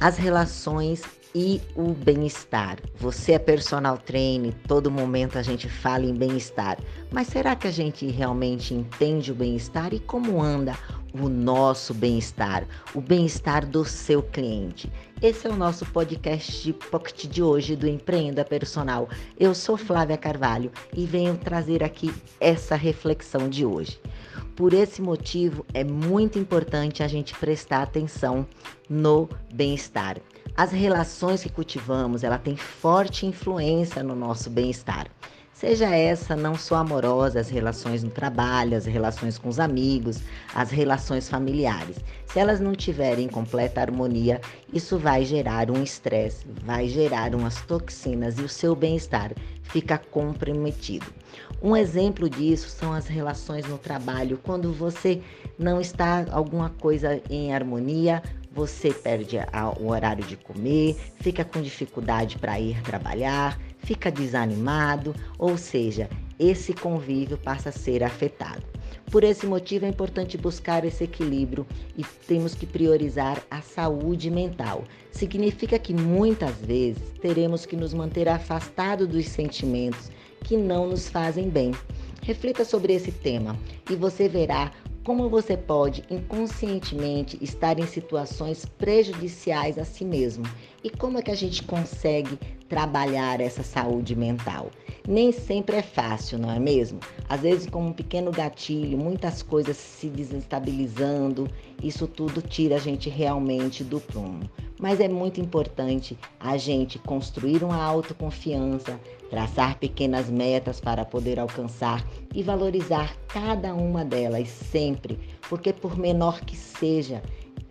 as relações e o bem-estar. Você é personal trainer, todo momento a gente fala em bem-estar, mas será que a gente realmente entende o bem-estar e como anda o nosso bem-estar, o bem-estar do seu cliente? Esse é o nosso podcast de pocket de hoje do Empreenda Personal. Eu sou Flávia Carvalho e venho trazer aqui essa reflexão de hoje. Por esse motivo, é muito importante a gente prestar atenção no bem-estar. As relações que cultivamos, ela tem forte influência no nosso bem-estar. Seja essa não só amorosa, as relações no trabalho, as relações com os amigos, as relações familiares. Se elas não tiverem completa harmonia, isso vai gerar um estresse, vai gerar umas toxinas e o seu bem-estar fica comprometido. Um exemplo disso são as relações no trabalho, quando você não está alguma coisa em harmonia, você perde a, o horário de comer, fica com dificuldade para ir trabalhar, fica desanimado, ou seja, esse convívio passa a ser afetado. Por esse motivo é importante buscar esse equilíbrio e temos que priorizar a saúde mental. Significa que muitas vezes teremos que nos manter afastados dos sentimentos que não nos fazem bem. Reflita sobre esse tema e você verá como você pode inconscientemente estar em situações prejudiciais a si mesmo e como é que a gente consegue trabalhar essa saúde mental. Nem sempre é fácil, não é mesmo? Às vezes, com um pequeno gatilho, muitas coisas se desestabilizando, isso tudo tira a gente realmente do prumo. Mas é muito importante a gente construir uma autoconfiança, traçar pequenas metas para poder alcançar e valorizar cada uma delas sempre, porque por menor que seja,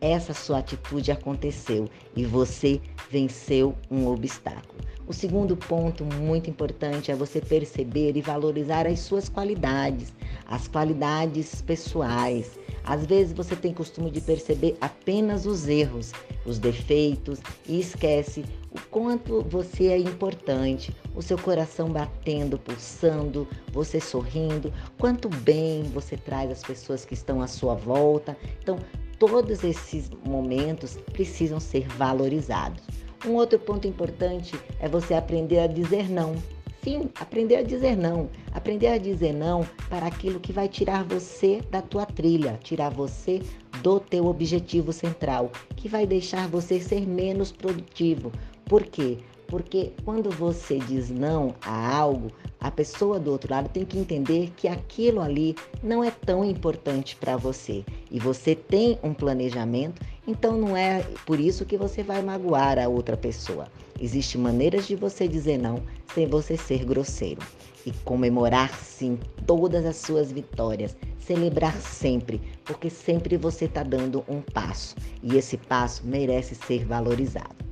essa sua atitude aconteceu e você venceu um obstáculo. O segundo ponto muito importante é você perceber e valorizar as suas qualidades, as qualidades pessoais. Às vezes você tem costume de perceber apenas os erros, os defeitos e esquece o quanto você é importante, o seu coração batendo, pulsando, você sorrindo, quanto bem você traz às pessoas que estão à sua volta. Então, todos esses momentos precisam ser valorizados. Um outro ponto importante é você aprender a dizer não. Sim, aprender a dizer não. Aprender a dizer não para aquilo que vai tirar você da tua trilha, tirar você do teu objetivo central, que vai deixar você ser menos produtivo. Por quê? Porque quando você diz não a algo, a pessoa do outro lado tem que entender que aquilo ali não é tão importante para você e você tem um planejamento, então não é por isso que você vai magoar a outra pessoa. Existem maneiras de você dizer não sem você ser grosseiro e comemorar sim todas as suas vitórias, celebrar sempre, porque sempre você está dando um passo e esse passo merece ser valorizado.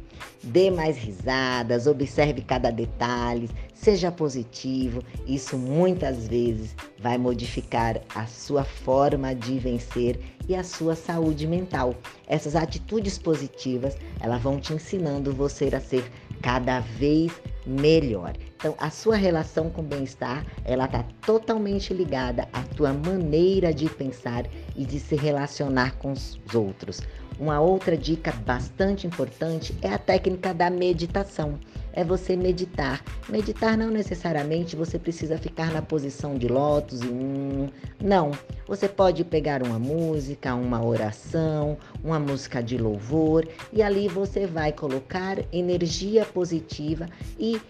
Dê mais risadas, observe cada detalhe, seja positivo. Isso muitas vezes vai modificar a sua forma de vencer e a sua saúde mental. Essas atitudes positivas, elas vão te ensinando você a ser cada vez melhor. Então, a sua relação com o bem-estar, ela está totalmente ligada à tua maneira de pensar e de se relacionar com os outros. Uma outra dica bastante importante é a técnica da meditação. É você meditar. Meditar não necessariamente você precisa ficar na posição de lótus e um. Não. Você pode pegar uma música, uma oração, uma música de louvor e ali você vai colocar energia positiva e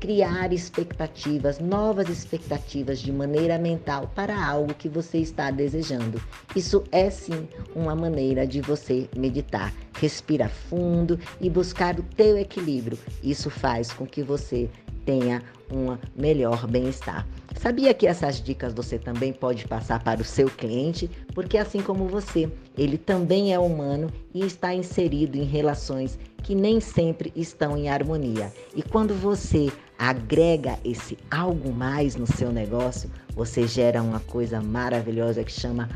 criar expectativas, novas expectativas de maneira mental para algo que você está desejando. Isso é sim uma maneira de você meditar. Respira fundo e buscar o teu equilíbrio. Isso faz com que você tenha um melhor bem-estar. Sabia que essas dicas você também pode passar para o seu cliente, porque assim como você, ele também é humano e está inserido em relações que nem sempre estão em harmonia. E quando você agrega esse algo mais no seu negócio, você gera uma coisa maravilhosa que chama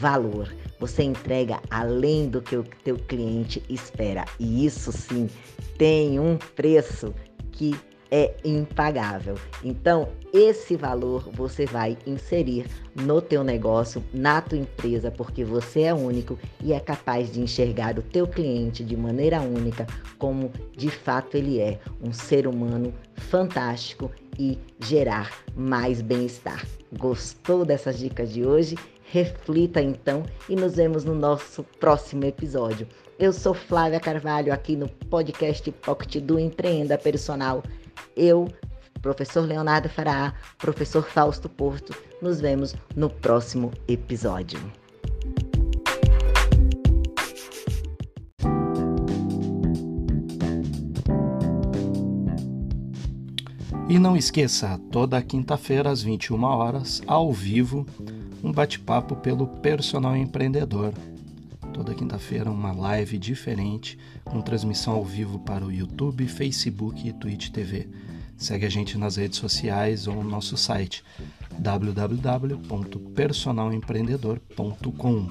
valor. Você entrega além do que o teu cliente espera. E isso sim tem um preço que é impagável. Então, esse valor você vai inserir no teu negócio, na tua empresa, porque você é único e é capaz de enxergar o teu cliente de maneira única, como de fato ele é, um ser humano fantástico e gerar mais bem-estar. Gostou dessas dicas de hoje? Reflita então e nos vemos no nosso próximo episódio. Eu sou Flávia Carvalho aqui no podcast Pocket do Empreenda Personal eu, professor Leonardo Fará, professor Fausto Porto, nos vemos no próximo episódio. E não esqueça, toda quinta-feira às 21 horas, ao vivo, um bate-papo pelo personal empreendedor. Toda quinta-feira uma live diferente com transmissão ao vivo para o YouTube, Facebook e Twitch TV. Segue a gente nas redes sociais ou no nosso site www.personalempreendedor.com.